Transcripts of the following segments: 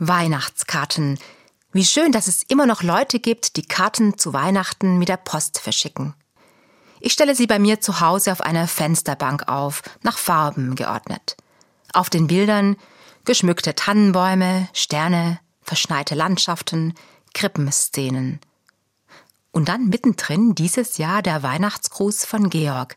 Weihnachtskarten. Wie schön, dass es immer noch Leute gibt, die Karten zu Weihnachten mit der Post verschicken. Ich stelle sie bei mir zu Hause auf einer Fensterbank auf, nach Farben geordnet. Auf den Bildern geschmückte Tannenbäume, Sterne, verschneite Landschaften, Krippenszenen. Und dann mittendrin dieses Jahr der Weihnachtsgruß von Georg.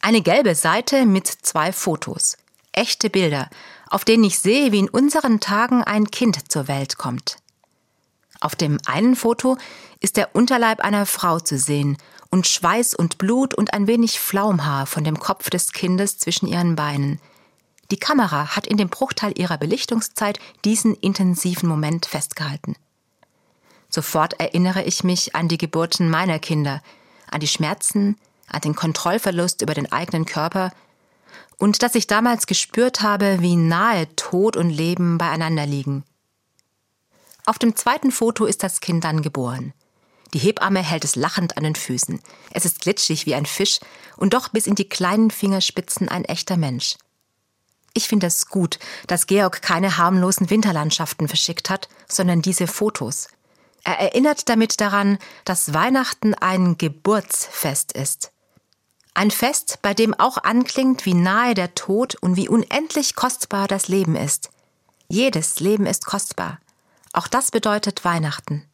Eine gelbe Seite mit zwei Fotos. Echte Bilder, auf denen ich sehe, wie in unseren Tagen ein Kind zur Welt kommt. Auf dem einen Foto ist der Unterleib einer Frau zu sehen und Schweiß und Blut und ein wenig Flaumhaar von dem Kopf des Kindes zwischen ihren Beinen. Die Kamera hat in dem Bruchteil ihrer Belichtungszeit diesen intensiven Moment festgehalten. Sofort erinnere ich mich an die Geburten meiner Kinder, an die Schmerzen, an den Kontrollverlust über den eigenen Körper und dass ich damals gespürt habe, wie nahe Tod und Leben beieinander liegen. Auf dem zweiten Foto ist das Kind dann geboren. Die Hebamme hält es lachend an den Füßen. Es ist glitschig wie ein Fisch und doch bis in die kleinen Fingerspitzen ein echter Mensch. Ich finde es gut, dass Georg keine harmlosen Winterlandschaften verschickt hat, sondern diese Fotos. Er erinnert damit daran, dass Weihnachten ein Geburtsfest ist. Ein Fest, bei dem auch anklingt, wie nahe der Tod und wie unendlich kostbar das Leben ist. Jedes Leben ist kostbar. Auch das bedeutet Weihnachten.